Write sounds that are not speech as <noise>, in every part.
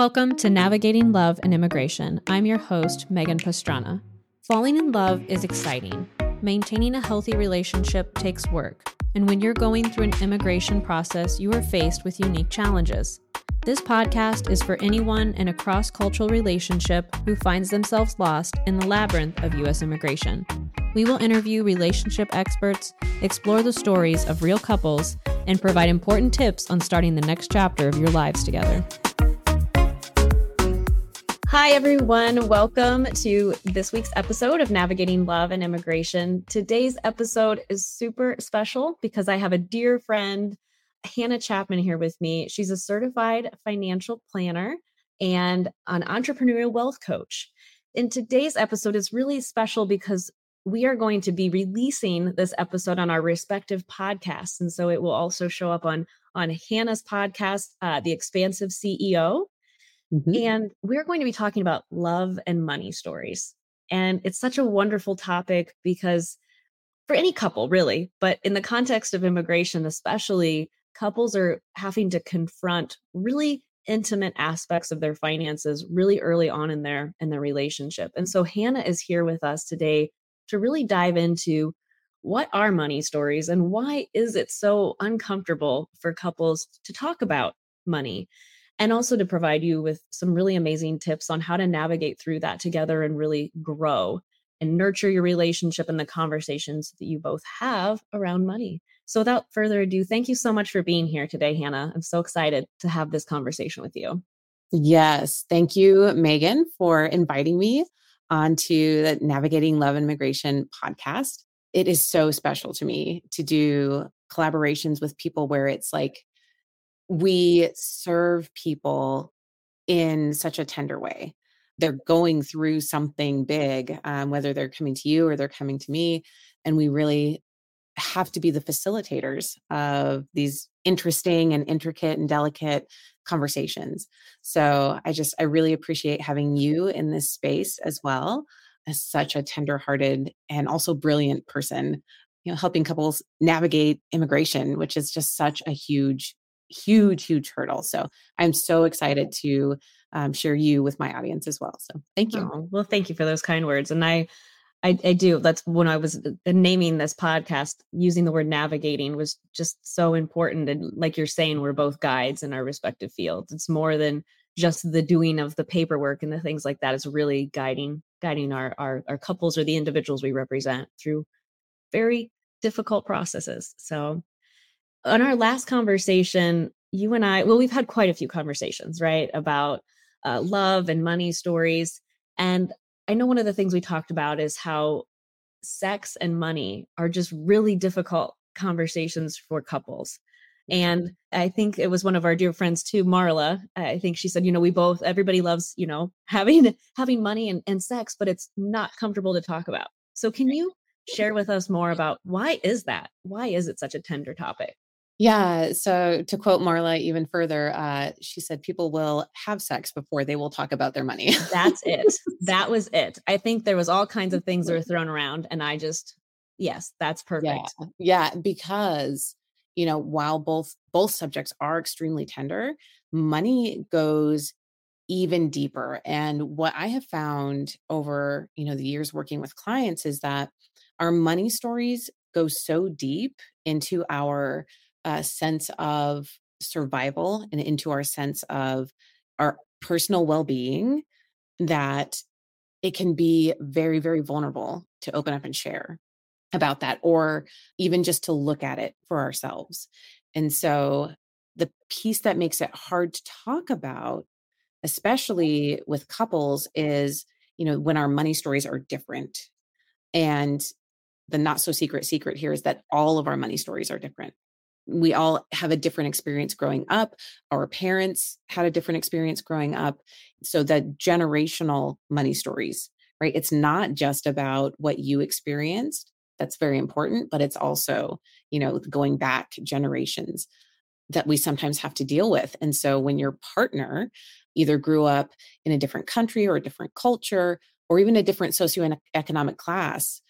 Welcome to Navigating Love and Immigration. I'm your host, Megan Pastrana. Falling in love is exciting. Maintaining a healthy relationship takes work. And when you're going through an immigration process, you are faced with unique challenges. This podcast is for anyone in a cross cultural relationship who finds themselves lost in the labyrinth of U.S. immigration. We will interview relationship experts, explore the stories of real couples, and provide important tips on starting the next chapter of your lives together. Hi, everyone. Welcome to this week's episode of Navigating Love and Immigration. Today's episode is super special because I have a dear friend, Hannah Chapman, here with me. She's a certified financial planner and an entrepreneurial wealth coach. In today's episode is really special because we are going to be releasing this episode on our respective podcasts. And so it will also show up on, on Hannah's podcast, uh, The Expansive CEO, Mm-hmm. And we're going to be talking about love and money stories. And it's such a wonderful topic because for any couple, really, but in the context of immigration, especially, couples are having to confront really intimate aspects of their finances really early on in their in their relationship. And so Hannah is here with us today to really dive into what are money stories and why is it so uncomfortable for couples to talk about money and also to provide you with some really amazing tips on how to navigate through that together and really grow and nurture your relationship and the conversations that you both have around money. So, without further ado, thank you so much for being here today, Hannah. I'm so excited to have this conversation with you. Yes. Thank you, Megan, for inviting me onto the Navigating Love and Migration podcast. It is so special to me to do collaborations with people where it's like we serve people in such a tender way. They're going through something big, um, whether they're coming to you or they're coming to me. And we really have to be the facilitators of these interesting and intricate and delicate conversations. So I just, I really appreciate having you in this space as well as such a tenderhearted and also brilliant person, you know, helping couples navigate immigration, which is just such a huge huge, huge hurdle. So I'm so excited to um, share you with my audience as well. So thank you. Oh, well, thank you for those kind words. And I, I, I do. That's when I was uh, naming this podcast, using the word navigating was just so important. And like you're saying, we're both guides in our respective fields. It's more than just the doing of the paperwork and the things like that. It's really guiding, guiding our, our, our couples or the individuals we represent through very difficult processes. So on our last conversation, you and I, well, we've had quite a few conversations, right, about uh, love and money stories. And I know one of the things we talked about is how sex and money are just really difficult conversations for couples. And I think it was one of our dear friends too, Marla. I think she said, you know, we both, everybody loves, you know, <laughs> having having money and, and sex, but it's not comfortable to talk about. So can you share with us more about why is that? Why is it such a tender topic? Yeah. So to quote Marla even further, uh, she said people will have sex before they will talk about their money. That's it. <laughs> That was it. I think there was all kinds of things that were thrown around, and I just, yes, that's perfect. Yeah. yeah, because you know, while both both subjects are extremely tender, money goes even deeper. And what I have found over you know the years working with clients is that our money stories go so deep into our a sense of survival and into our sense of our personal well-being that it can be very very vulnerable to open up and share about that or even just to look at it for ourselves. And so the piece that makes it hard to talk about especially with couples is you know when our money stories are different. And the not so secret secret here is that all of our money stories are different we all have a different experience growing up. Our parents had a different experience growing up. So the generational money stories, right? It's not just about what you experienced. That's very important, but it's also, you know, going back generations that we sometimes have to deal with. And so when your partner either grew up in a different country or a different culture or even a different socioeconomic class,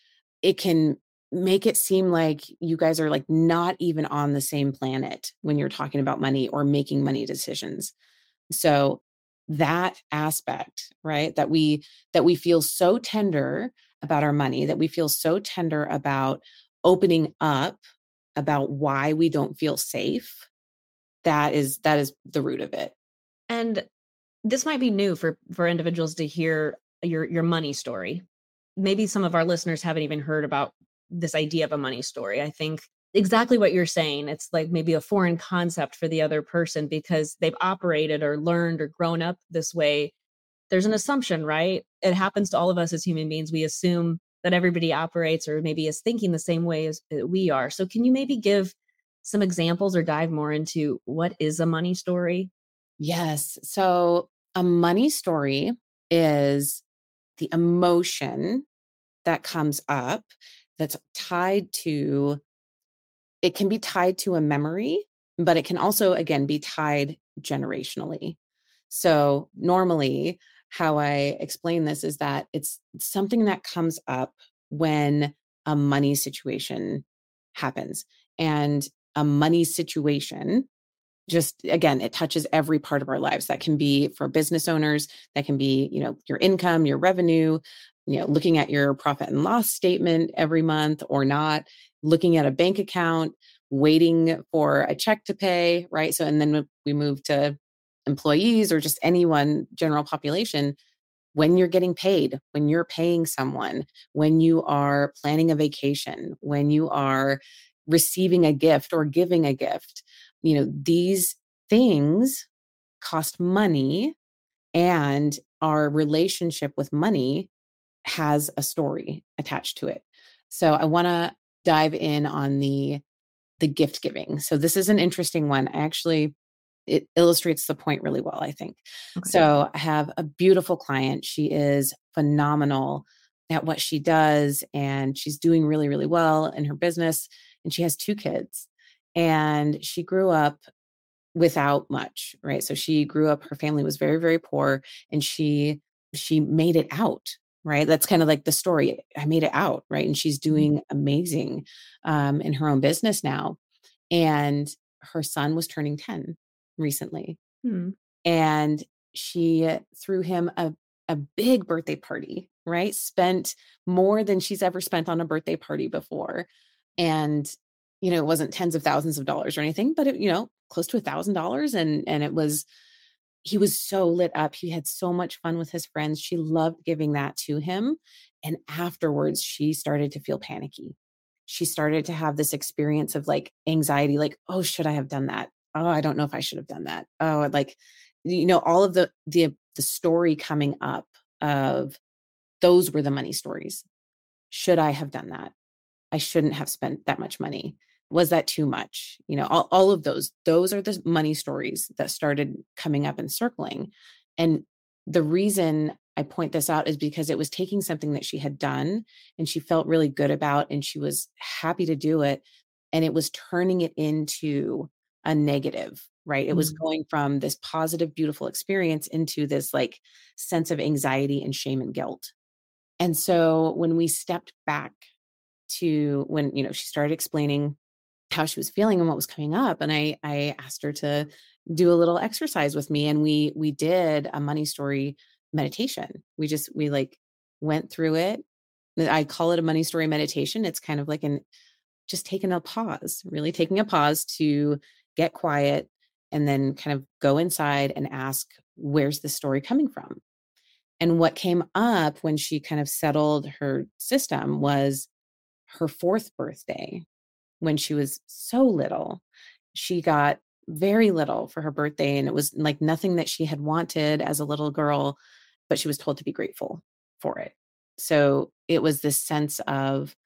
it can make it seem like you guys are like not even on the same planet when you're talking about money or making money decisions. So that aspect, right? That we that we feel so tender about our money, that we feel so tender about opening up about why we don't feel safe. That is that is the root of it. And this might be new for for individuals to hear your your money story. Maybe some of our listeners haven't even heard about this idea of a money story. I think exactly what you're saying. It's like maybe a foreign concept for the other person because they've operated or learned or grown up this way. There's an assumption, right? It happens to all of us as human beings. We assume that everybody operates or maybe is thinking the same way as uh, we are. So, can you maybe give some examples or dive more into what is a money story? Yes. So, a money story is the emotion that comes up that's tied to it can be tied to a memory, but it can also, again, be tied generationally. So, normally, how I explain this is that it's something that comes up when a money situation happens. And a money situation just again it touches every part of our lives that can be for business owners that can be you know your income your revenue you know looking at your profit and loss statement every month or not looking at a bank account, waiting for a check to pay, right? So, and then we move to employees or just anyone, general population. When you're getting paid, when you're paying someone, when you are planning a vacation, when you are receiving a gift or giving a gift, you know, these things cost money and our relationship with money has a story attached to it. So I want to dive in on the the gift giving. So this is an interesting one. I Actually, it illustrates the point really well, I think. Okay. So I have a beautiful client. She is phenomenal at what she does and she's doing really really well in her business and she has two kids. And she grew up without much, right? So she grew up her family was very very poor and she she made it out right that's kind of like the story i made it out right and she's mm-hmm. doing amazing um, in her own business now and her son was turning 10 recently hmm. and she threw him a, a big birthday party right spent more than she's ever spent on a birthday party before and you know it wasn't tens of thousands of dollars or anything but it you know close to a thousand dollars and and it was he was so lit up. He had so much fun with his friends. She loved giving that to him. And afterwards, she started to feel panicky. She started to have this experience of like anxiety, like, oh, should I have done that? Oh, I don't know if I should have done that. Oh, like, you know, all of the the the story coming up of those were the money stories. Should I have done that? I shouldn't have spent that much money was that too much? You know all, all of those those are the money stories that started coming up and circling. And the reason i point this out is because it was taking something that she had done and she felt really good about and she was happy to do it and it was turning it into a negative right? It was mm. going from this positive beautiful experience into this like sense of anxiety and shame and guilt. And so when we stepped back to when you know she started explaining how she was feeling and what was coming up and i i asked her to do a little exercise with me and we we did a money story meditation. We just we like went through it. I call it a money story meditation. It's kind of like an just taking a pause really taking a pause to get quiet and then kind of go inside and ask where's the story coming from? And what came up when she kind of settled her system was her fourth birthday when she was so little. She got very little for her birthday, and it was like nothing that she had wanted as a little girl, but she was told to be grateful for it. So it was this sense of,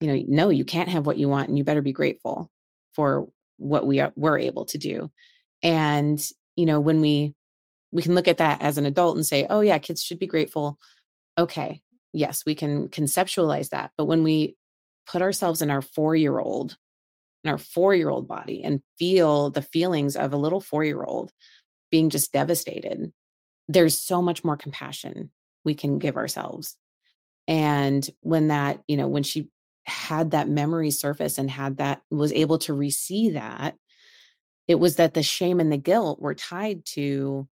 you know, no, you can't have what you want, and you better be grateful for what we are, were able to do. And you know, when we we can look at that as an adult and say, oh yeah, kids should be grateful. Okay, yes, we can conceptualize that. But when we put ourselves in our four year old, in our four year old body and feel the feelings of a little four year old being just devastated, there's so much more compassion we can give ourselves. And when that, you know, when she had that memory surface and had that, was able to receive that, it was that the shame and the guilt were tied to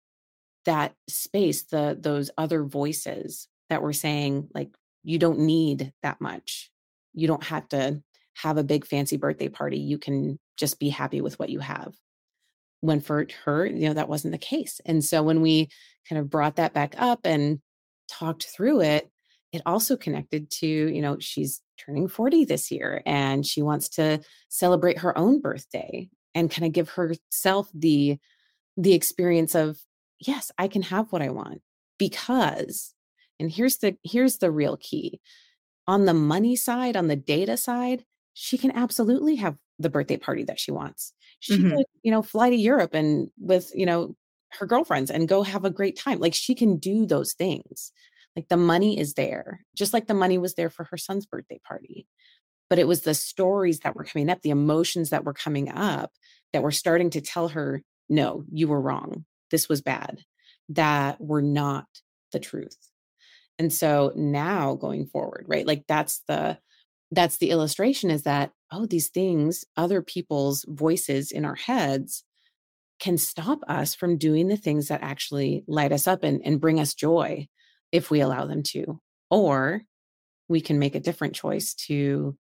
that space the those other voices that were saying like you don't need that much you don't have to have a big fancy birthday party you can just be happy with what you have. When for her you know that wasn't the case and so when we kind of brought that back up and talked through it it also connected to you know she's turning 40 this year and she wants to celebrate her own birthday and kind of give herself the the experience of yes i can have what i want. Because and here's the here's the real key on the money side on the data side she can absolutely have the birthday party that she wants. She mm-hmm. could you know fly to europe and with you know her girlfriends and go have a great time. Like she can do those things. Like the money is there just like the money was there for her son's birthday party. But it was the stories that were coming up the emotions that were coming up that were starting to tell her no you were wrong. This was bad. That were not the truth and so now going forward right like that's the that's the illustration is that oh these things other people's voices in our heads can stop us from doing the things that actually light us up and, and bring us joy if we allow them to. Or we can make a different choice to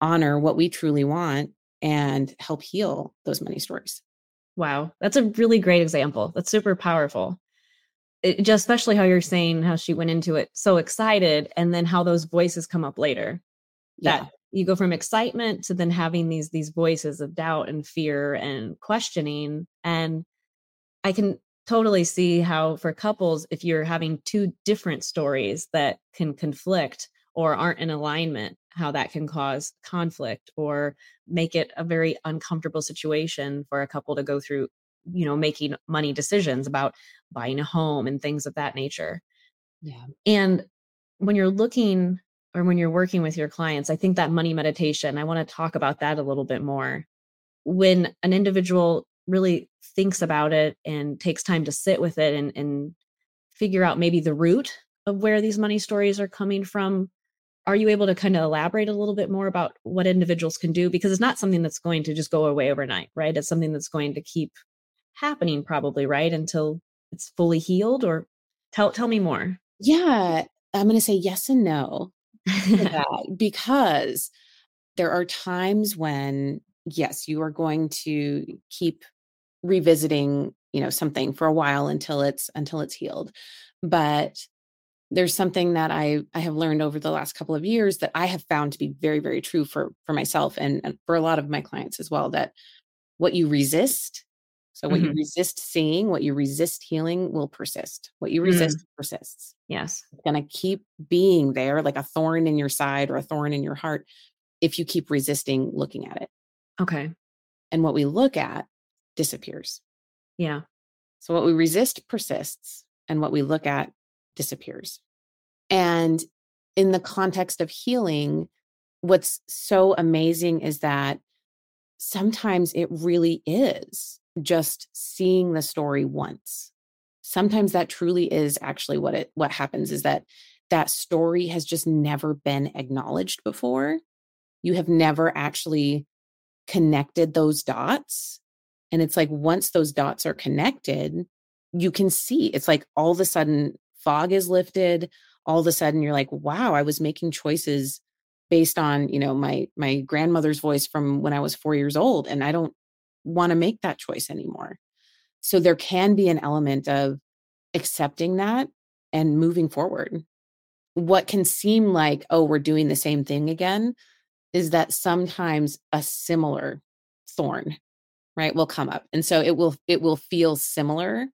honor what we truly want and help heal those money stories. Wow that's a really great example. That's super powerful it, just especially how you're saying how she went into it so excited and then how those voices come up later that yeah. you go from excitement to then having these these voices of doubt and fear and questioning and i can totally see how for couples if you're having two different stories that can conflict or aren't in alignment how that can cause conflict or make it a very uncomfortable situation for a couple to go through you know making money decisions about buying a home and things of that nature yeah and when you're looking or when you're working with your clients, I think that money meditation, I want to talk about that a little bit more. When an individual really thinks about it and takes time to sit with it and, and figure out maybe the root of where these money stories are coming from, are you able to kind of elaborate a little bit more about what individuals can do? Because it's not something that's going to just go away overnight, right? It's something that's going to keep happening probably, right? Until it's fully healed or tell tell me more. Yeah, I'm going to say yes and no. <laughs> because there are times when yes you are going to keep revisiting you know something for a while until it's until it's healed but there's something that i i have learned over the last couple of years that i have found to be very very true for for myself and, and for a lot of my clients as well that what you resist so what mm-hmm. you resist seeing, what you resist healing will persist. What you resist mm. persists. Yes. It's going to keep being there like a thorn in your side or a thorn in your heart if you keep resisting looking at it. Okay. And what we look at disappears. Yeah. So what we resist persists and what we look at disappears. And in the context of healing, what's so amazing is that sometimes it really is just seeing the story once. Sometimes that truly is actually what it what happens is that that story has just never been acknowledged before. You have never actually connected those dots and it's like once those dots are connected you can see it's like all of a sudden fog is lifted all of a sudden you're like wow i was making choices based on you know my my grandmother's voice from when i was 4 years old and i don't want to make that choice anymore. So there can be an element of accepting that and moving forward. What can seem like, oh, we're doing the same thing again, is that sometimes a similar thorn, right, will come up. And so it will it will feel similar,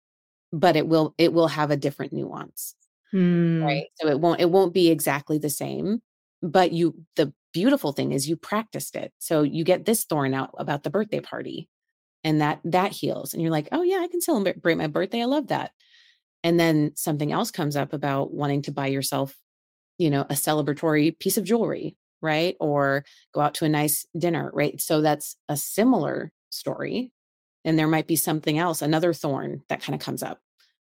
but it will it will have a different nuance. Hmm. Right. So it won't it won't be exactly the same. But you the beautiful thing is you practiced it. So you get this thorn out about the birthday party and that that heals and you're like oh yeah i can celebrate my birthday i love that. And then something else comes up about wanting to buy yourself you know a celebratory piece of jewelry right or go out to a nice dinner right? So that's a similar story and there might be something else another thorn that kind of comes up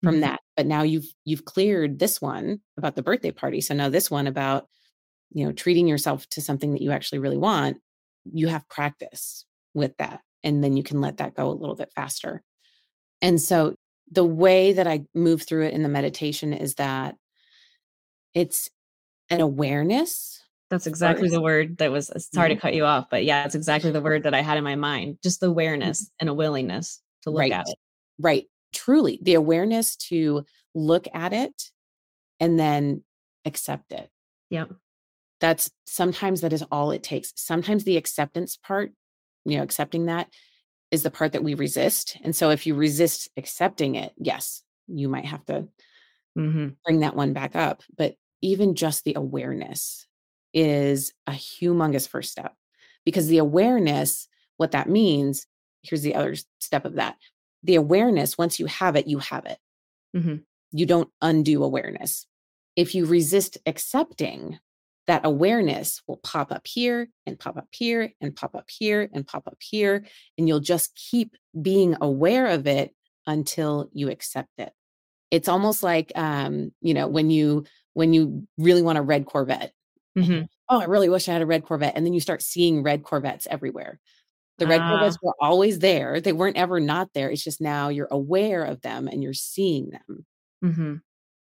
from mm-hmm. that but now you've you've cleared this one about the birthday party so now this one about you know treating yourself to something that you actually really want you have practice with that and then you can let that go a little bit faster. And so the way that I move through it in the meditation is that it's an awareness. That's exactly the word that was sorry mm-hmm. to cut you off, but yeah, it's exactly the word that I had in my mind. Just the mm-hmm. awareness mm-hmm. and a willingness to look right. at it. Right. Truly, the awareness to look at it and then accept it. Yep. That's sometimes that is all it takes. Sometimes the acceptance part, you know, accepting that is the part that we resist. And so if you resist accepting it, yes, you might have to mm-hmm. bring that one back up. But even just the awareness is a humongous first step because the awareness, what that means, here's the other step of that. The awareness, once you have it, you have it. Mm-hmm. You don't undo awareness. If you resist accepting, that awareness will pop up here and pop up here and pop up here and pop up here. And you'll just keep being aware of it until you accept it. It's almost like, um, you know, when you when you really want a red Corvette. Mm-hmm. Oh, I really wish I had a red Corvette. And then you start seeing red Corvettes everywhere. The red uh, Corvettes were always there. They weren't ever not there. It's just now you're aware of them and you're seeing them. Mm-hmm.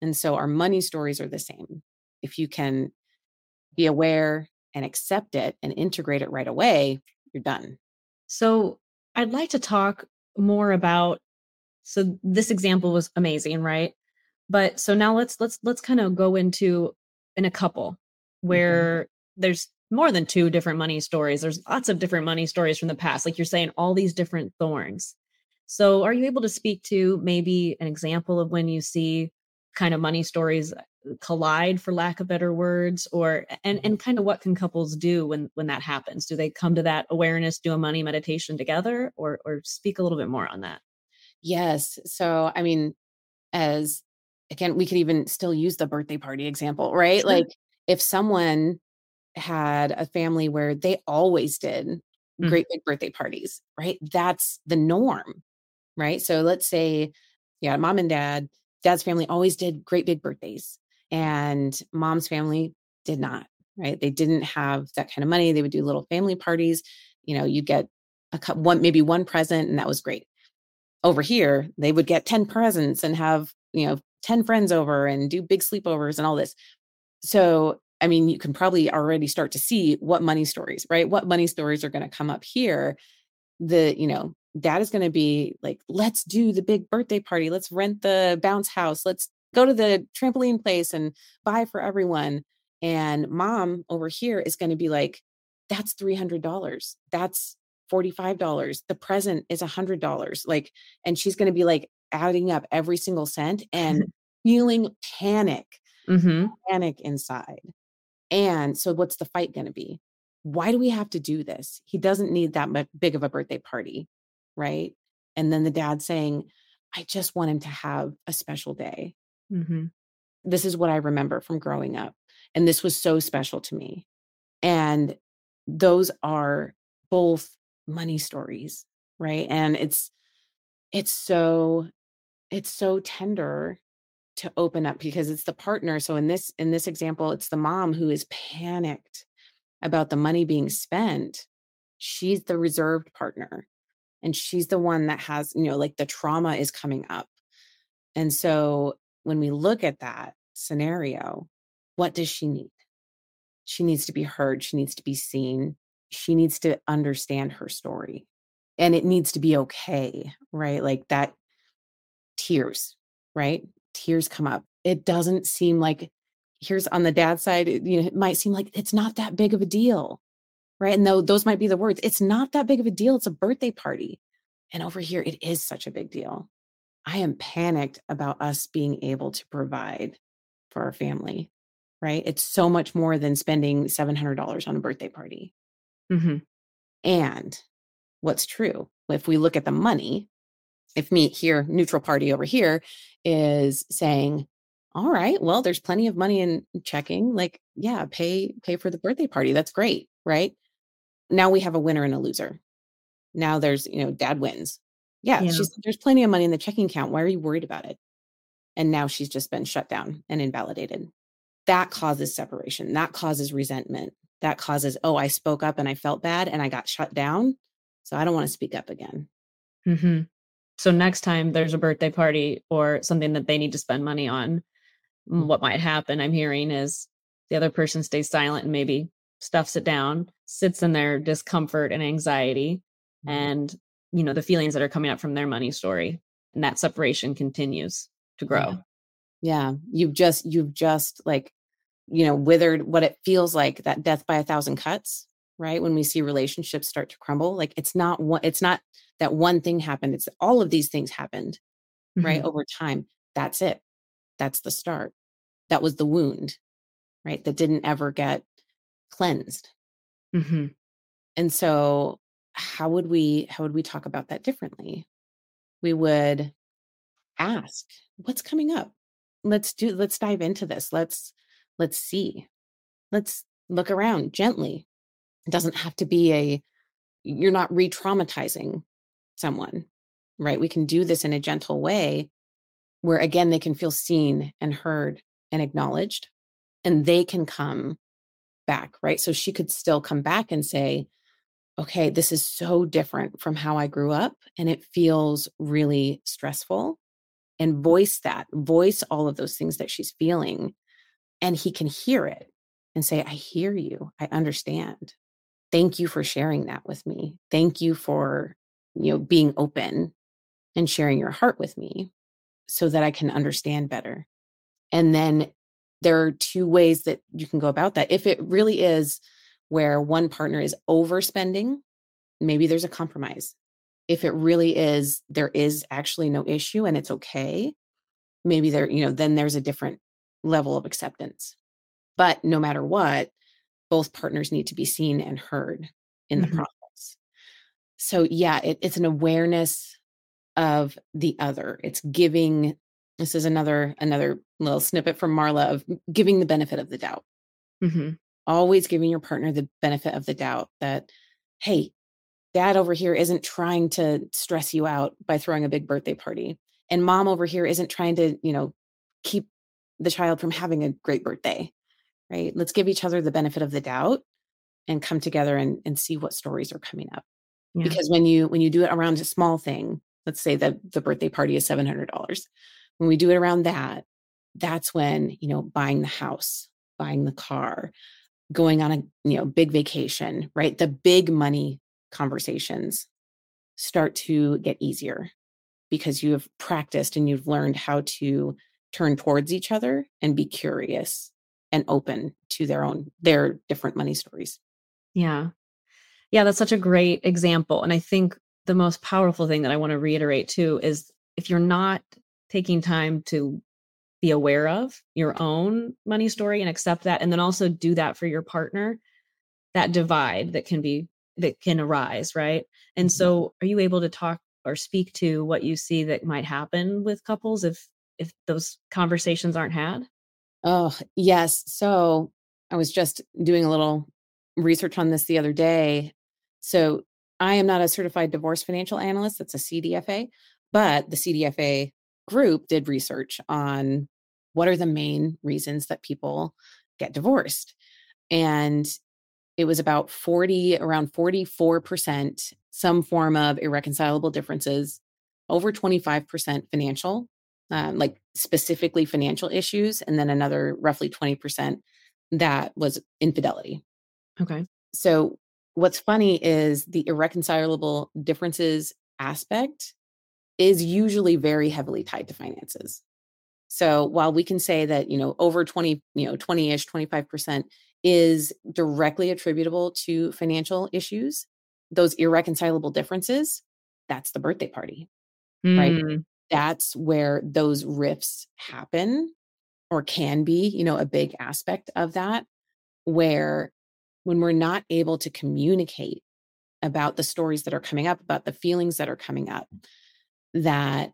And so our money stories are the same. If you can be aware and accept it and integrate it right away, you're done. So I'd like to talk more about so this example was amazing, right? But so now let's let's let's kind of go into in a couple mm-hmm. where mm-hmm. there's more than two different money stories. There's lots of different money stories from the past. Like you're saying, all these different thorns. So are you able to speak to maybe an example of when you see kind of money stories collide for lack of better words or and and kind of what can couples do when when that happens? Do they come to that awareness do a money meditation together or or speak a little bit more on that? Yes so i mean as again we could even still use the birthday party example right? Sure. like if someone had a family where they always did mm-hmm. great big birthday parties right? That's the norm right? So let's say yeah mom and dad dad's family always did great big birthdays and mom's family did mm-hmm. not right? They didn't have that kind of money they would do little family parties you know you get a cup, one maybe one present and that was great. Over here they would get 10 presents and have you know 10 friends over and do big sleepovers and all this. So i mean you can probably already start to see what money stories right? What money stories are going to come up here the you know that is going to be like let's do the big birthday party let's rent the bounce house let's go to the trampoline place and buy for everyone and mom over here is going to be like that's $300 that's $45 the present is $100 like and she's going to be like adding up every single cent and <laughs> feeling panic mm-hmm. panic inside and so what's the fight going to be why do we have to do this he doesn't need that much, big of a birthday party right? And then the dad saying, I just want him to have a special day. Mm-hmm. This is what I remember from growing up. And this was so special to me. And those are both money stories, right? And it's, it's so, it's so tender to open up because it's the partner. So in this, in this example, it's the mom who is panicked about the money being spent. She's the reserved partner and she's the one that has you know like the trauma is coming up and so when we look at that scenario what does she need she needs to be heard she needs to be seen she needs to understand her story and it needs to be okay right like that tears right tears come up it doesn't seem like here's on the dad side you know it might seem like it's not that big of a deal right? And though those might be the words, it's not that big of a deal. It's a birthday party. And over here, it is such a big deal. I am panicked about us being able to provide for our family, right? It's so much more than spending $700 on a birthday party. Mm-hmm. And what's true, if we look at the money, if me here, neutral party over here, is saying, all right, well, there's plenty of money in checking. Like, yeah, pay pay for the birthday party. That's great, right? now we have a winner and a loser. Now there's, you know, dad wins. Yeah, yeah. She's, there's plenty of money in the checking account. Why are you worried about it? And now she's just been shut down and invalidated. That causes separation. That causes resentment. That causes, oh, I spoke up and I felt bad and I got shut down. So I don't want to speak up again. Mm-hmm. So next time there's a birthday party or something that they need to spend money on, what might happen, I'm hearing, is the other person stays silent and maybe stuffs it down, sits in their discomfort and anxiety Mhm. and, you know, the feelings that are coming up from their money story. And that separation continues to grow. Yeah. You've just, you've just like, you know, withered what it feels like that death by a thousand cuts, right? When we see relationships start to crumble, like it's not one, it's not that one thing happened. It's all of these things happened, right? Mhm. Over time. That's it. That's the start. That was the wound, right? That didn't ever get cleansed. Mhm. And so how would we how would we talk about that differently? We would ask, what's coming up? Let's do let's dive into this. Let's let's see. Let's look around gently. It doesn't have to be a you're not re-traumatizing someone, right? We can do this in a gentle way where again they can feel seen and heard and acknowledged and they can come back, right? So she could still come back and say, okay, this is so different from how I grew up and it feels really stressful. And voice that, voice all of those things that she's feeling. And he can hear it and say, I hear you. I understand. Thank you for sharing that with me. Thank you for, you know, being open and sharing your heart with me so that I can understand better. And then there are two ways that you can go about that. If it really is where one partner is overspending, maybe there's a compromise. If it really is, there is actually no issue and it's okay, maybe there, you know, then there's a different level of acceptance. But no matter what, both partners need to be seen and heard in the Mhm. process. So, yeah, it, it's an awareness of the other. It's giving this is another another little snippet from Marla of giving the benefit of the doubt Mhm. Always giving your partner the benefit of the doubt that, hey, dad over here isn't trying to stress you out by throwing a big birthday party. And mom over here isn't trying to, you know, keep the child from having a great birthday. Right. Let's give each other the benefit of the doubt and come together and, and see what stories are coming up. Yeah. Because when you when you do it around a small thing, let's say that the birthday party is seven hundred dollars. When we do it around that, that's when, you know, buying the house, buying the car, going on a you know big vacation right the big money conversations start to get easier because you have practiced and you've learned how to turn towards each other and be curious and open to their own their different money stories Yeah. Yeah, that's such a great example. And I think the most powerful thing that I want to reiterate too is if you're not taking time to be aware of your own money story and accept that, and then also do that for your partner, that divide that can be that can arise, right? And Mhm. so are you able to talk or speak to what you see that might happen with couples if if those conversations aren't had? oh yes so i was just doing a little research on this the other day so i am not a certified divorce financial analyst that's a cdfa but the cdfa group did research on what are the main reasons that people get divorced? And it was about 40 around 44% some form of irreconcilable differences over 25% financial um, like specifically financial issues and then another roughly 20% that was infidelity. Okay. so what's funny is the irreconcilable differences aspect is usually very heavily tied to finances so while we can say that you know over 20 you know 20ish 25% is directly attributable to financial issues those irreconcilable differences that's the birthday party Right. Mm, that's where those rifts happen or can be you know a big aspect of that where when we're not able to communicate about the stories that are coming up about the feelings that are coming up that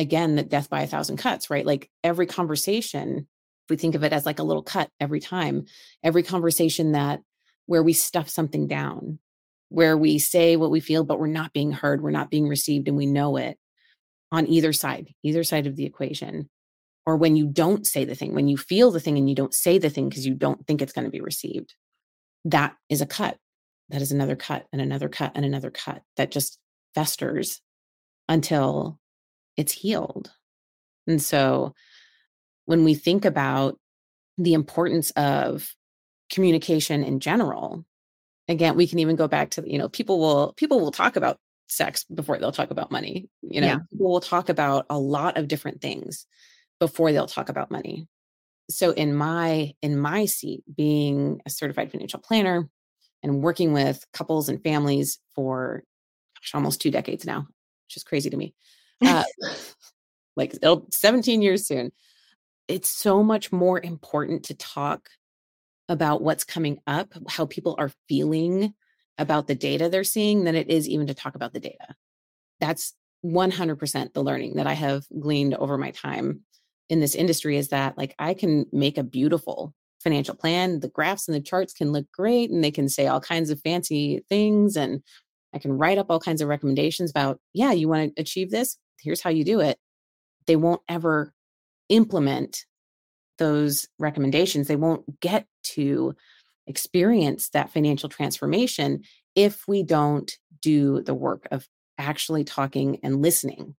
again that death by a thousand cuts right? Like every conversation we think of it as like a little cut every time every conversation that where we stuff something down where we say what we feel but we're not being heard we're not being received and we know it on either side either side of the equation or when you don't say the thing when you feel the thing and you don't say the thing because you don't think it's going to be received that is a cut. That is another cut and another cut and another cut that just festers until it's healed. And so when we think about the importance of communication in general, again, we can even go back to, you know, people will people will talk about sex before they'll talk about money. You know, yeah. people will talk about a lot of different things before they'll talk about money. So in my in my seat being a certified financial planner and working with couples and families for gosh, almost two decades now, which is crazy to me. Uh, like 17 years soon. It's so much more important to talk about what's coming up, how people are feeling about the data they're seeing than it is even to talk about the data. That's 100% the learning that I have gleaned over my time in this industry is that like I can make a beautiful financial plan. The graphs and the charts can look great and they can say all kinds of fancy things and I can write up all kinds of recommendations about, yeah, you want to achieve this? Here's how you do it. They won't ever implement those recommendations. They won't get to experience that financial transformation if we don't do the work of actually talking and listening.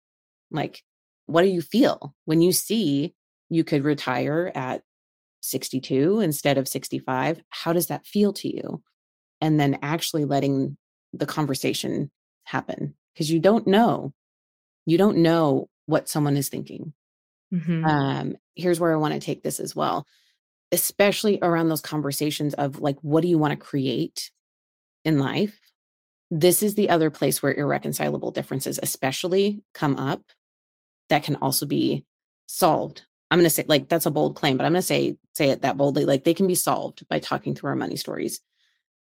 Like, what do you feel when you see you could retire at 62 instead of 65? How does that feel to you? And then actually letting the conversation happen because you don't know. You don't know what someone is thinking. Mm-hmm. Um, here's where I want to take this as well, especially around those conversations of like, what do you want to create in life? This is the other place where irreconcilable differences, especially, come up that can also be solved. I'm going to say like that's a bold claim, but I'm going to say say it that boldly like they can be solved by talking through our money stories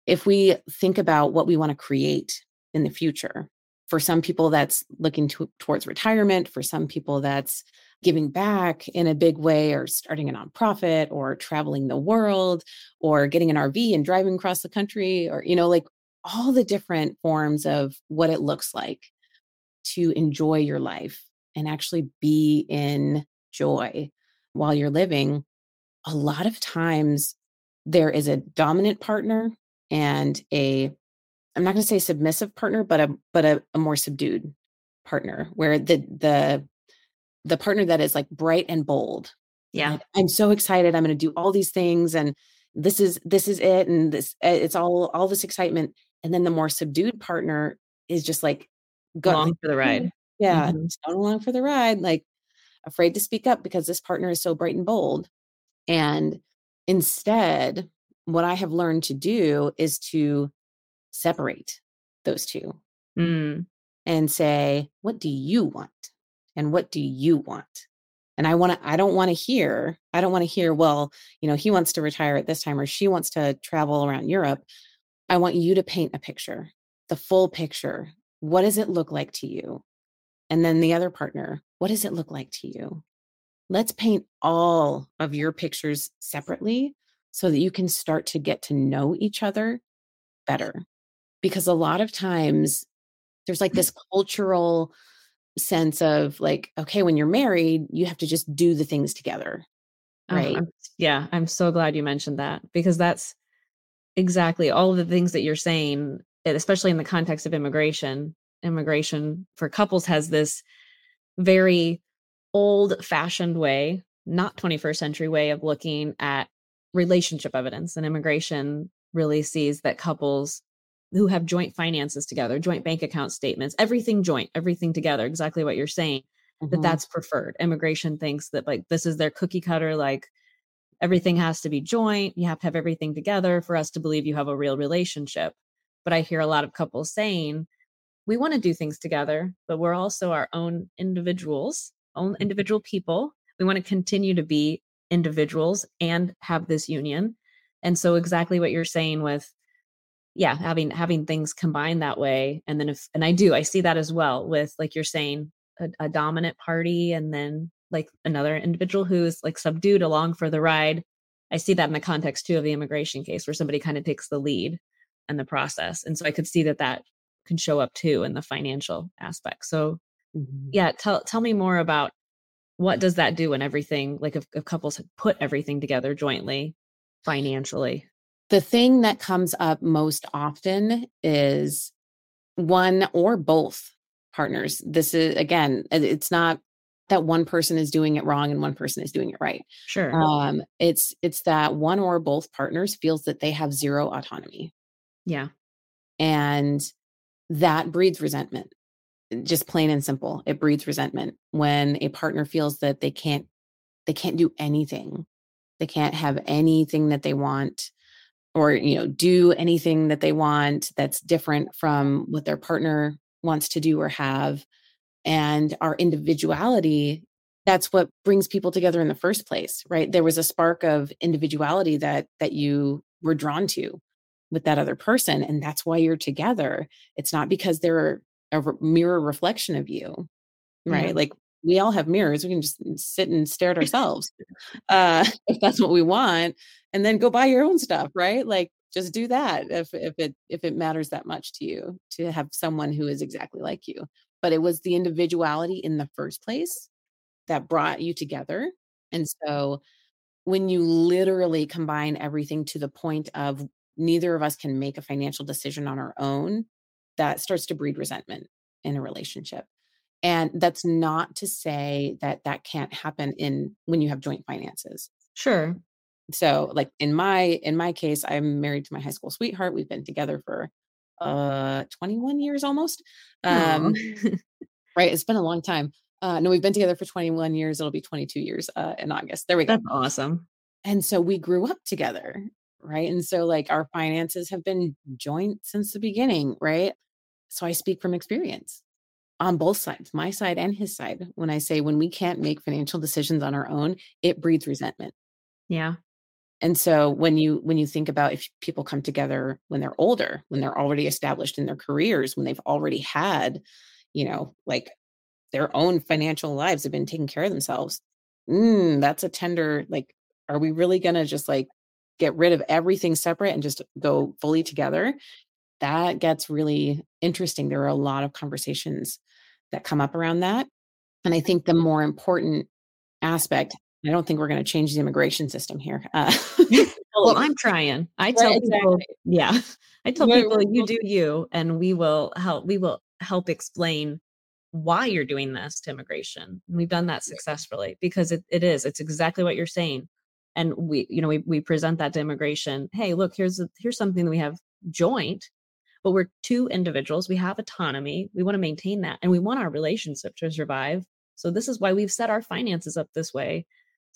if we think about what we want to create in the future, for some people that's looking to, towards retirement, for some people that's giving back in a big way or starting a nonprofit or traveling the world or getting an RV and driving across the country or you know like all the different forms of what it looks like to enjoy your life and actually be in joy while you're living. A lot of times there is a dominant partner and a I'm not going to say submissive partner, but a but a, a more subdued partner where the the the partner that is like bright and bold. Yeah. Like, I'm so excited. I'm going to do all these things and this is this is it and this eh, it's all all this excitement and then the more subdued partner is just like going along for the ride. <laughs> Yeah, mm-hmm. going along for the ride like afraid to speak up because this partner is so bright and bold. And instead, what I have learned to do is to separate those two mm. and say, what do you want? And what do you want? And I want to, I don't want to hear, I don't want to hear, well, you know, he wants to retire at this time or she wants to travel around Europe. I want you to paint a picture, the full picture. What does it look like to you? And then the other partner, what does it look like to you? Let's paint all of your pictures separately so that you can start to get to know each other better. Because a lot of times there's like this cultural sense of like, okay, when you're married, you have to just do the things together. Oh, right. I'm, yeah. I'm so glad you mentioned that because that's exactly all of the things that you're saying, especially in the context of immigration. Immigration for couples has this very old fashioned way, not 21st century way of looking at relationship evidence and immigration really sees that couples who have joint finances together, joint bank account statements, everything joint, everything together, exactly what you're saying, mm-hmm. that that's preferred. Immigration thinks that like this is their cookie cutter, like everything has to be joint. You have to have everything together for us to believe you have a real relationship. But I hear a lot of couples saying, we want to do things together, but we're also our own individuals, own mm-hmm. individual people. We want to continue to be individuals and have this union. And so exactly what you're saying with yeah, having having things combined that way and then if and I do I see that as well with like you're saying a, a dominant party and then like another individual who is like subdued along for the ride. I see that in the context too of the immigration case where somebody kind of takes the lead and the process. And so I could see that that can show up too in the financial aspect. So mm-hmm. yeah, tell tell me more about what does that do when everything like if, if couples put everything together jointly financially the thing that comes up most often is one or both partners. This is again, it's not that one person is doing it wrong and one person is doing it right. Sure. Um, it's it's that one or both partners feels that they have zero autonomy. Yeah. And that breeds resentment. Just plain and simple. It breeds resentment when a partner feels that they can't they can't do anything. They can't have anything that they want or you know do anything that they want that's different from what their partner wants to do or have and our individuality that's what brings people together in the first place right? There was a spark of individuality that that you were drawn to with that other person and that's why you're together. It's not because they're a mirror reflection of you right? Yeah. like we all have mirrors we can just sit and stare at <laughs> ourselves uh <laughs> if that's what we want and then go buy your own stuff right like just do that if if it if it matters that much to you to have someone who is exactly like you but it was the individuality in the first place that brought you together. And so when you literally combine everything to the point of neither of us can make a financial decision on our own, that starts to breed resentment in a relationship. And that's not to say that that can't happen in when you have joint finances. Sure. So like in my in my case I'm married to my high school sweetheart. We've been together for uh 21 years almost. Um right, it's been a long time. Uh no, we've been together for 21 years. It'll be 22 years uh in August. There we go. That's awesome. And so we grew up together, right? And so like our finances have been joint since the beginning, right? So I speak from experience on both sides, my side and his side. When I say when we can't make financial decisions on our own, it breeds resentment. Yeah and so when you when you think about if people come together when they're older when they're already established in their careers when they've already had you know like their own financial lives have been taking care of themselves mm, that's a tender like are we really going to just like get rid of everything separate and just go fully together that gets really interesting there are a lot of conversations that come up around that and i think the more important aspect I don't think we're going to change the immigration system here. Uh, <laughs> <laughs> well, I'm trying. <laughs> I tell right, people, exactly. yeah, I tell people you do you, and we will help. We will help explain why you're doing this to immigration. And we've done that successfully because it, it is. It's exactly what you're saying. And we, you know, we we present that to immigration. Hey, look, here's a, here's something that we have joint, but we're two individuals. We have autonomy. We want to maintain that, and we want our relationship to survive. So this is why we've set our finances up this way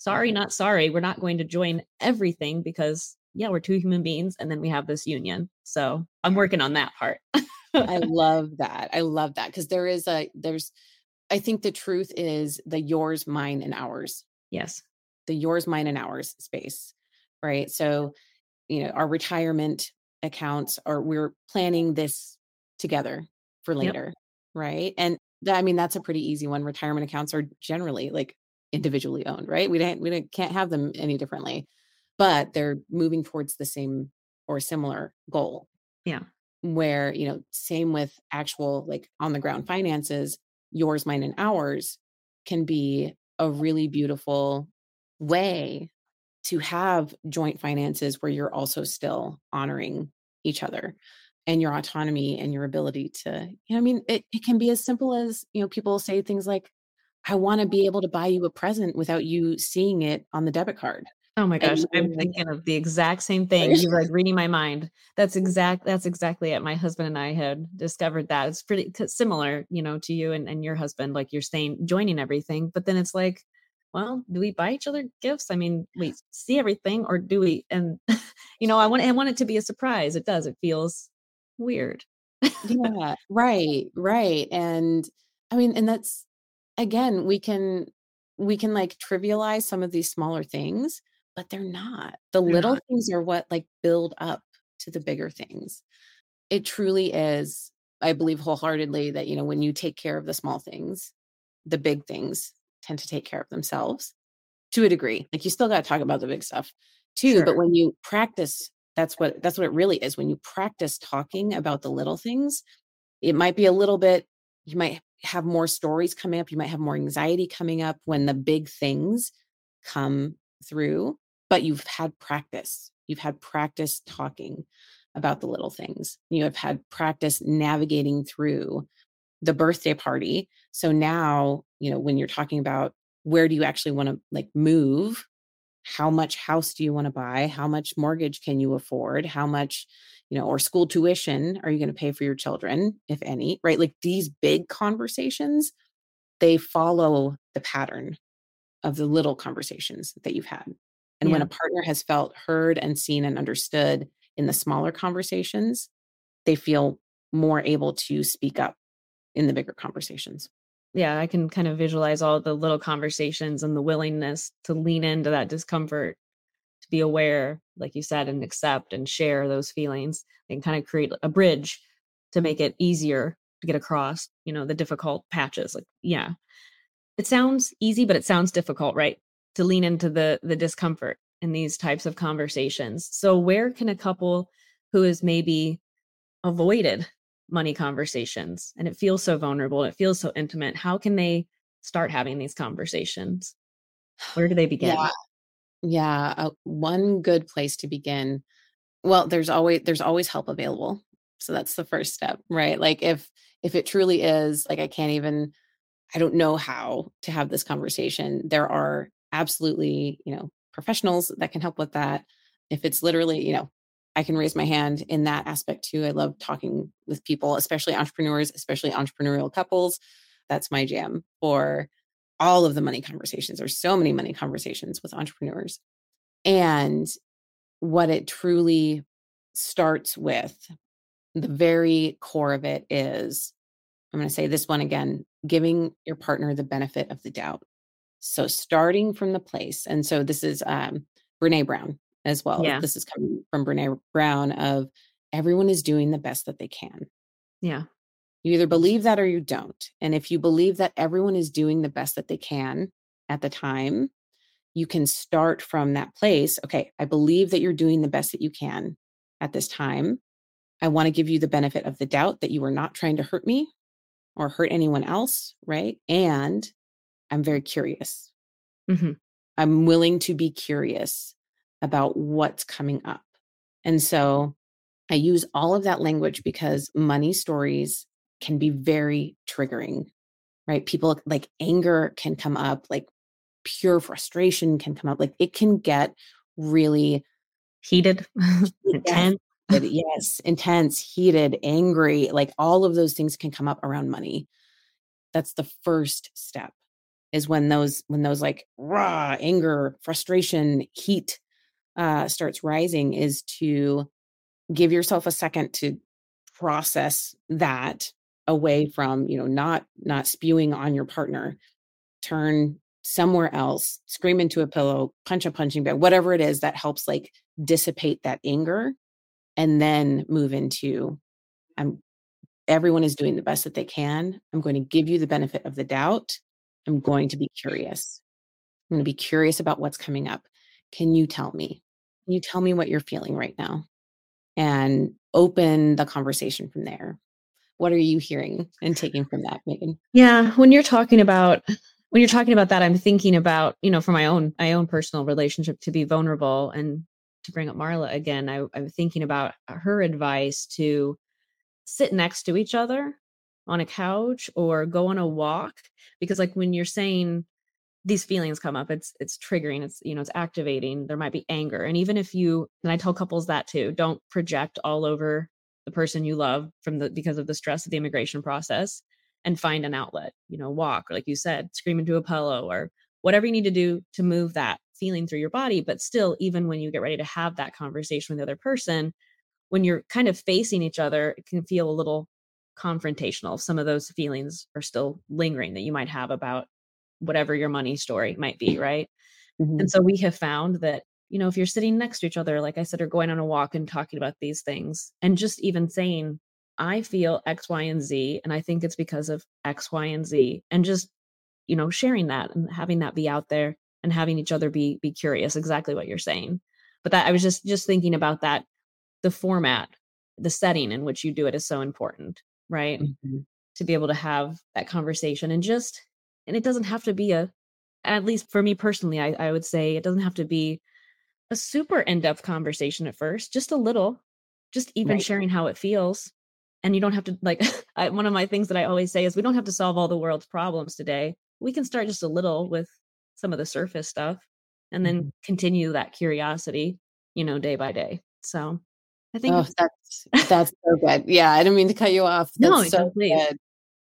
sorry, not sorry. We're not going to join everything because, yeah, we're two human beings and then we have this union. So I'm working on that part. I <laughs> love that. I love that because there is a, there's, I think the truth is the yours, mine, and ours. Yes. The yours, mine, and ours space. Right. So, you know, our retirement accounts are, we're planning this together for later. Yep. Right. And that, I mean, that's a pretty easy one. Retirement accounts are generally like individually owned, right? We don't we don't, can't have them any differently, but they're moving towards the same or similar goal. Yeah. Where, you know, same with actual like on the ground finances, yours, mine, and ours can be a really beautiful way to have joint finances where you're also still honoring each other and your autonomy and your ability to, you know, I mean, it, it can be as simple as, you know, people say things like, I want to be able to buy you a present without you seeing it on the debit card. Oh my gosh, I'm thinking of the exact same <laughs> thing. you're like reading my mind. That's exact. That's exactly it. My husband and I had discovered that it's pretty similar, you know, to you and, and your husband. Like you're saying, joining everything, but then it's like, well, do we buy each other gifts? I mean, we see everything, or do we? And <laughs> you know, I want I want it to be a surprise. It does. It feels weird. yeah. Right. Right. And I mean, and that's again, we can we can like trivialize some of these smaller things, but they're not. The they're little not. things are what like build up to the bigger things. It truly is, I believe wholeheartedly that, you know, when you take care of the small things, the big things tend to take care of themselves to a degree. Like you still got to talk about the big stuff too, sure. but when you practice that's what that's what it really is when you practice talking about the little things it might be a little bit you might have more stories coming up. You might have more anxiety coming up when the big things come through, but you've had practice. You've had practice talking about the little things. You have had practice navigating through the birthday party. So now, you know, when you're talking about where do you actually want to like move, how much house do you want to buy, how much mortgage can you afford, how much, you know, or school tuition are you going to pay for your children, if any, right? Like these big conversations, they follow the pattern of the little conversations that you've had. And yeah. when a partner has felt heard and seen and understood in the smaller conversations, they feel more able to speak up in the bigger conversations. Yeah, I can kind of visualize all the little conversations and the willingness to lean into that discomfort, to be aware, like you said, and accept and share those feelings and kind of create a bridge to make it easier to get across, you know, the difficult patches. Like, yeah. It sounds easy, but it sounds difficult, right? To lean into the the discomfort in these types of conversations. So where can a couple who is maybe avoided money conversations and it feels so vulnerable it feels so intimate how can they start having these conversations? Where do they <sighs> begin? Yeah, yeah uh, one good place to begin well there's always there's always help available so that's the first step right? Like if if it truly is like i can't even i don't know how to have this conversation there are absolutely you know professionals that can help with that. If it's literally you know I can raise my hand in that aspect too. I love talking with people, especially entrepreneurs, especially entrepreneurial couples. That's my jam for all of the money conversations. There's so many money conversations with entrepreneurs. And what it truly starts with, the very core of it is I'm going to say this one again giving your partner the benefit of the doubt. So, starting from the place, and so this is um, Brene Brown as well. Yeah. This is coming from Brene Brown of everyone is doing the best that they can. Yeah. You either believe that or you don't. And if you believe that everyone is doing the best that they can at the time, you can start from that place. Okay, I believe that you're doing the best that you can at this time. I want to give you the benefit of the doubt that you are not trying to hurt me or hurt anyone else, right? And I'm very curious. Mm-hmm. I'm willing to be curious about what's coming up. And so I use all of that language because money stories can be very triggering, right? People like anger can come up, like pure frustration can come up, like it can get really heated, <laughs> intense. yes, intense, heated, angry, like all of those things can come up around money. That's the first step is when those when those like raw anger, frustration, heat uh, starts rising is to give yourself a second to process that away from you know not not spewing on your partner. Turn somewhere else scream into a pillow punch a punching bag whatever it is that helps like dissipate that anger and then move into i'm everyone is doing the best that they can. I'm going to give you the benefit of the doubt. I'm going to be curious. I'm going to be curious about what's coming up can you tell me? Can you tell me what you're feeling right now? And open the conversation from there. What are you hearing and taking from that, Megan? Yeah, when you're talking about when you're talking about that, I'm thinking about, you know, for my own my own personal relationship to be vulnerable and to bring up Marla again, I, I'm thinking about her advice to sit next to each other on a couch or go on a walk because like when you're saying these feelings come up it's it's triggering it's you know it's activating there might be anger and even if you and i tell couples that too don't project all over the person you love from the because of the stress of the immigration process and find an outlet you know walk or like you said scream into a pillow or whatever you need to do to move that feeling through your body but still even when you get ready to have that conversation with the other person when you're kind of facing each other it can feel a little confrontational some of those feelings are still lingering that you might have about whatever your money story might be, right? Mm-hmm. And so we have found that, you know, if you're sitting next to each other, like I said, or going on a walk and talking about these things, and just even saying, I feel X, Y, and Z, and I think it's because of X, Y, and Z, and just, you know, sharing that and having that be out there and having each other be be curious, exactly what you're saying. But that I was just just thinking about that, the format, the setting in which you do it is so important, right? Mm-hmm. To be able to have that conversation and just and it doesn't have to be a at least for me personally I, I would say it doesn't have to be a super in-depth conversation at first just a little just even right. sharing how it feels and you don't have to like <laughs> I, one of my things that i always say is we don't have to solve all the world's problems today. We can start just a little with some of the surface stuff and then mm-hmm. continue that curiosity you know day by day. So i think oh, that's <laughs> that's so good. Yeah i didn't mean to cut you off. That's no so good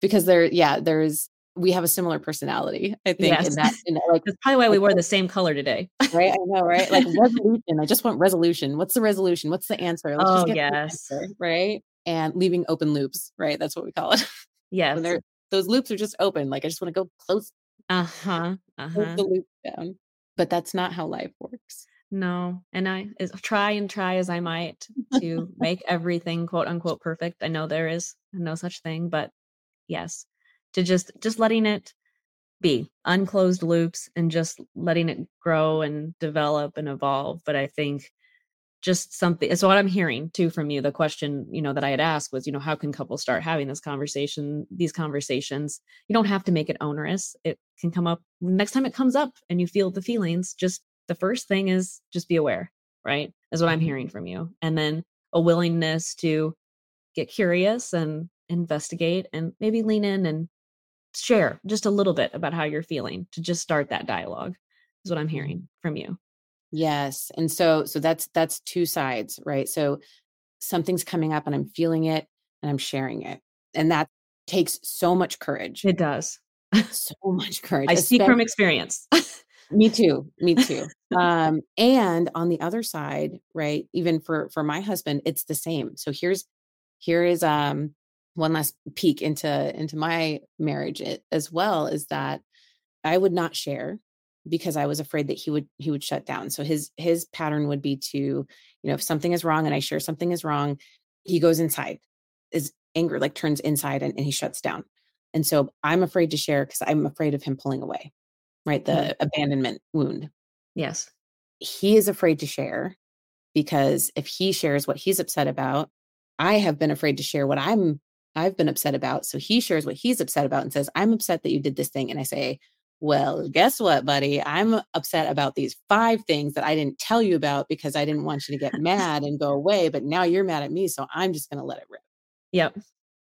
because there yeah there's we have a similar personality i think yes. in that, in that like that's probably why we wore the same color today. Right i know right? Like <laughs> resolution i just want resolution. What's the resolution? What's the answer? Let's oh yes. answer, right? And leaving open loops right? That's what we call it. <laughs> Yes. those loops are just open like i just want to go close uh-huh uh-huh. the loop down. But that's not how life works. No and i is, try and try as i might to <laughs> make everything quote unquote perfect i know there is no such thing but yes to just just letting it be unclosed loops and just letting it grow and develop and evolve but i think just something so what i'm hearing too from you the question you know that i had asked was you know how can couples start having this conversation these conversations? You don't have to make it onerous. It can come up next time it comes up and you feel the feelings just the first thing is just be aware right? Is what i'm mm-hmm. hearing from you. And then a willingness to get curious and investigate and maybe lean in and share just a little bit about how you're feeling to just start that dialogue is what i'm mm-hmm. hearing from you. Yes and so so that's that's two sides right? So something's coming up and i'm feeling it and i'm sharing it and that takes so much courage. It does. <laughs> So much courage i speak from experience. Me too me too. <laughs> Um and on the other side right even for for my husband it's the same. So here's here is um one last peek into into my marriage as well is that I would not share because I was afraid that he would he would shut down. So his his pattern would be to, you know, if something is wrong and I share something is wrong, he goes inside, is anger like turns inside and, and he shuts down. And so I'm afraid to share because I'm afraid of him pulling away, right? The mm-hmm. abandonment wound. Yes. He is afraid to share because if he shares what he's upset about, I have been afraid to share what I'm I've been upset about. So he shares what he's upset about and says, I'm upset that you did this thing. And I say, Well, guess what, buddy? I'm upset about these five things that I didn't tell you about because I didn't want you to get <laughs> mad and go away. But now you're mad at me. So I'm just going to let it rip. Yep.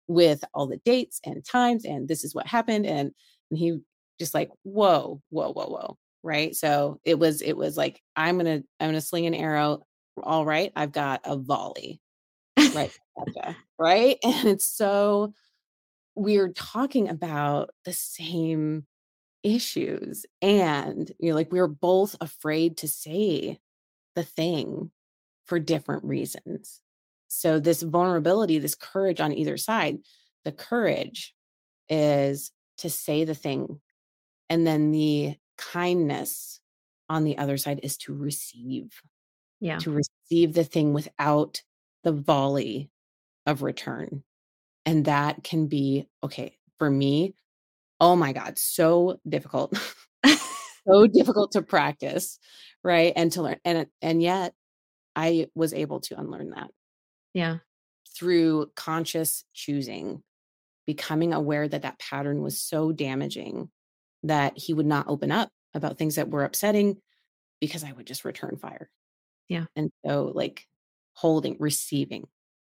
With all the dates and times. And this is what happened. And, and he just like, Whoa, whoa, whoa, whoa. Right. So it was, it was like, I'm going to, I'm going to sling an arrow. All right. I've got a volley right. Right? <laughs> And it's so we're talking about the same issues and you know like we are both afraid to say the thing for different reasons. So this vulnerability this courage on either side the courage is to say the thing and then the kindness on the other side is to receive yeah. to receive the thing without the volley of return. And that can be, okay, for me, oh my God, so difficult. <laughs> so <laughs> difficult to practice, right? And to learn. And and yet I was able to unlearn that. Yeah. Through conscious choosing, becoming aware that that pattern was so damaging that he would not open up about things that were upsetting because I would just return fire. Yeah. And so like holding, receiving.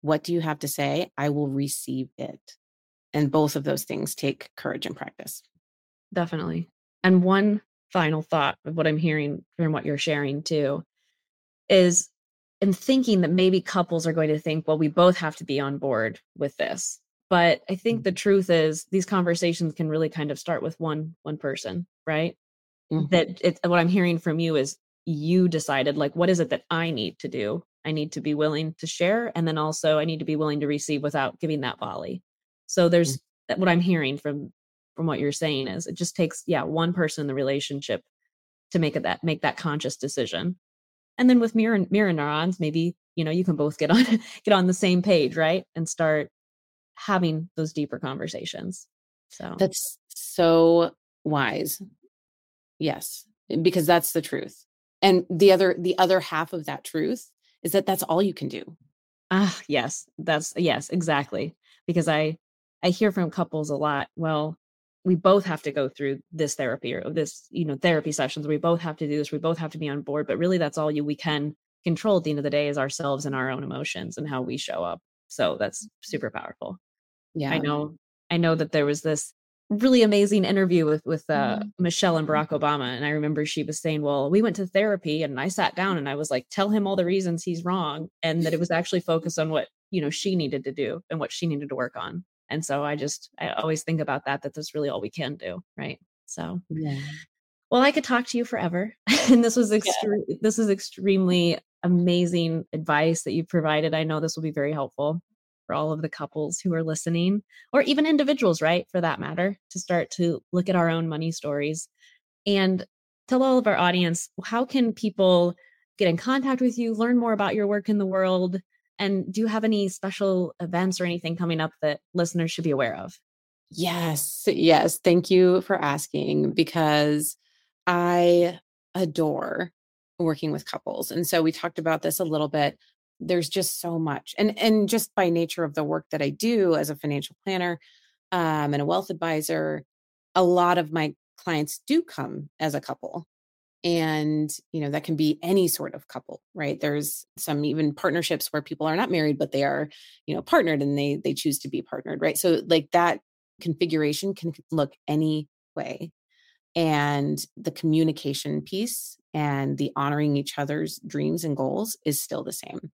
What do you have to say? I will receive it. And both of those things take courage and practice. Definitely. And one final thought of what I'm hearing from what you're sharing too is in thinking that maybe couples are going to think, well, we both have to be on board with this. But I think mm-hmm. the truth is these conversations can really kind of start with one one person, right? Mm-hmm. That it's what I'm hearing from you is you decided like what is it that I need to do I need to be willing to share. And then also I need to be willing to receive without giving that volley. So there's mm-hmm. what I'm hearing from from what you're saying is it just takes, yeah, one person in the relationship to make it that make that conscious decision. And then with mirror mirror neurons, maybe, you know, you can both get <laughs> on get on the same page, right? And start having those deeper conversations. So that's so wise. Yes, because that's the truth. And the other the other half of that truth is that that's all you can do. Ah, yes. That's yes, exactly. Because I I hear from couples a lot, well, we both have to go through this therapy or this, you know, therapy sessions. We both have to do this. We both have to be on board, but really that's all you we can control at the end of the day is ourselves and our own emotions and how we show up. So that's super powerful. Yeah. I know I know that there was this really amazing interview with with uh, Mhm. Michelle and Barack Obama and I remember she was saying, "Well, we went to therapy and I sat down and I was like, tell him all the reasons he's wrong and that it was actually focused on what, you know, she needed to do and what she needed to work on." And so I just I always think about that that that's really all we can do, right? So Yeah. well, I could talk to you forever. <laughs> and this was Yeah. this is extremely amazing advice that you provided. I know this will be very helpful for all of the couples who are listening or even individuals, right? For that matter, to start to look at our own money stories and tell all of our audience how can people get in contact with you, learn more about your work in the world, and do you have any special events or anything coming up that listeners should be aware of? Yes. Yes. Thank you for asking because I adore working with couples. And so we talked about this a little bit. There's just so much. And and just by nature of the work that I do as a financial planner um, and a wealth advisor, a lot of my clients do come as a couple. And, you know, that can be any sort of couple, right? There's some even partnerships where people are not married, but they are, you know, partnered and they they choose to be partnered, right? So like that configuration can look any way and the communication piece and the honoring each other's dreams and goals is still the same.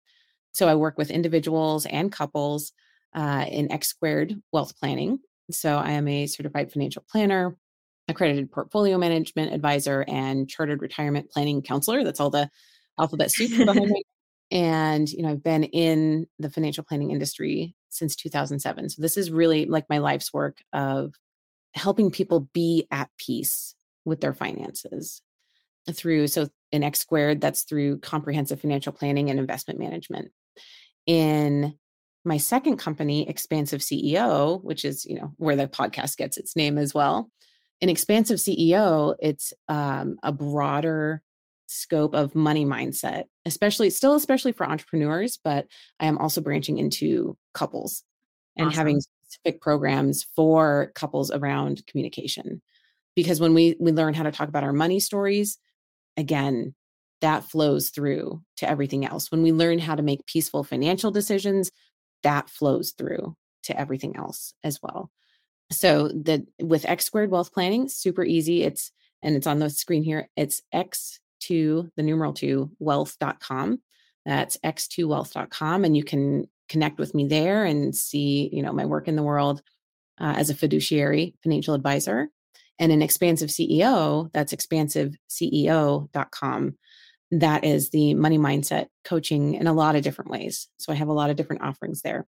So I work with individuals and couples uh, in X squared wealth planning. So I am a certified financial planner, accredited portfolio management advisor, and chartered retirement planning counselor. That's all the alphabet soup behind <laughs> me. And you know, I've been in the financial planning industry since 2007. So this is really like my life's work of helping people be at peace with their finances through so in X squared that's through comprehensive financial planning and investment management. In my second company Expansive CEO, which is, you know, where the podcast gets its name as well. In Expansive CEO, it's um, a broader scope of money mindset, especially still especially for entrepreneurs, but I am also branching into couples and Awesome. having specific programs for couples around communication. Because when we we learn how to talk about our money stories, again, that flows through to everything else. When we learn how to make peaceful financial decisions, that flows through to everything else as well. So the with X squared wealth planning, super easy. It's and it's on the screen here. It's X2, the numeral two, wealth.com. That's x2wealth.com. And you can connect with me there and see, you know, my work in the world uh, as a fiduciary financial advisor. And an expansive CEO, that's expansiveceo.com. That is the money mindset coaching in a lot of different ways. So I have a lot of different offerings there.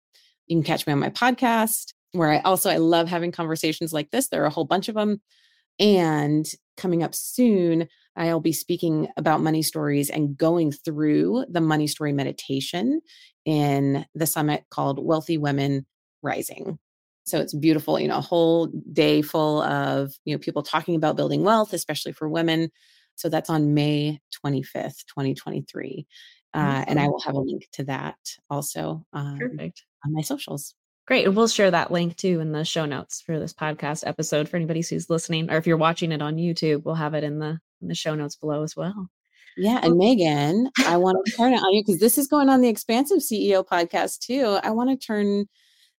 You can catch me on my podcast where I also I love having conversations like this. There are a whole bunch of them. And coming up soon, I'll be speaking about money stories and going through the money story meditation in the summit called Wealthy Women Rising. So it's beautiful, you know, a whole day full of, you know, people talking about building wealth, especially for women. So that's on May 25th, 2023. Uh, and I will have a link to that also um, Perfect. on my socials. Great. And we'll share that link too in the show notes for this podcast episode for anybody who's listening, or if you're watching it on YouTube, we'll have it in the in the show notes below as well. Yeah. And Megan, I want to <laughs> turn it on you because this is going on the Expansive CEO podcast too. I want to turn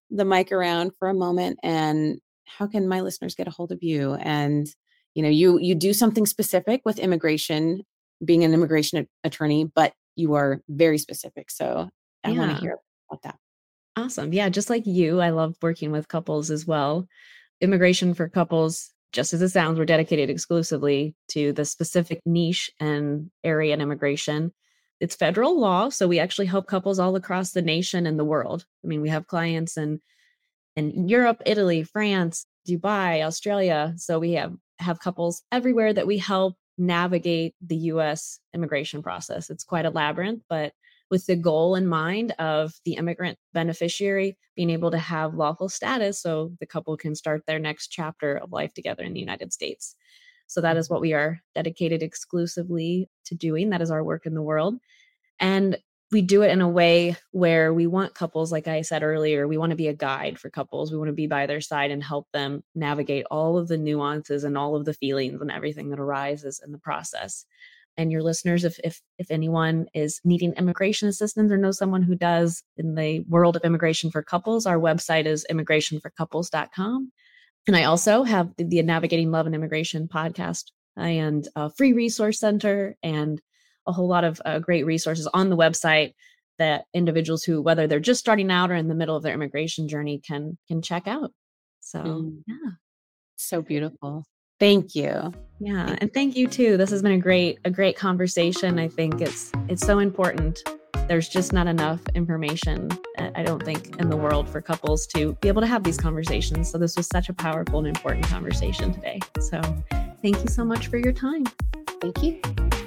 the mic around for a moment and how can my listeners get a hold of you? And you know, you you do something specific with immigration, being an immigration attorney, but you are very specific. So I want to hear about that. Awesome. Yeah, just like you, I love working with couples as well. Immigration for couples, just as it sounds, we're dedicated exclusively to the specific niche and area in immigration. It's federal law, so we actually help couples all across the nation and the world. I mean, we have clients in in Europe, Italy, France, Dubai, Australia. So we have have couples everywhere that we help navigate the US immigration process. It's quite a labyrinth, but with the goal in mind of the immigrant beneficiary being able to have lawful status so the couple can start their next chapter of life together in the United States. So that mm. is what we are dedicated exclusively to doing. That is our work in the world. And we do it in a way where we want couples, like I said earlier, we want to be a guide for couples. We want to be by their side and help them navigate all of the nuances and all of the feelings and everything that arises in the process. and your listeners, if if if anyone is needing immigration assistance or knows someone who does in the world of immigration for couples, our website is immigrationforcouples.com. And I also have the, the Navigating Love and Immigration podcast and a free resource center and a whole lot of uh, great resources on the website that individuals who whether they're just starting out or in the middle of their immigration journey can can check out. So mm. yeah. So beautiful. Thank you. Yeah and thank you too. This has been a great a great conversation. I think it's it's so important there's just not enough information uh, i don't think in the world for couples to be able to have these conversations. So this was such a powerful and important conversation today. So thank you so much for your time. Thank you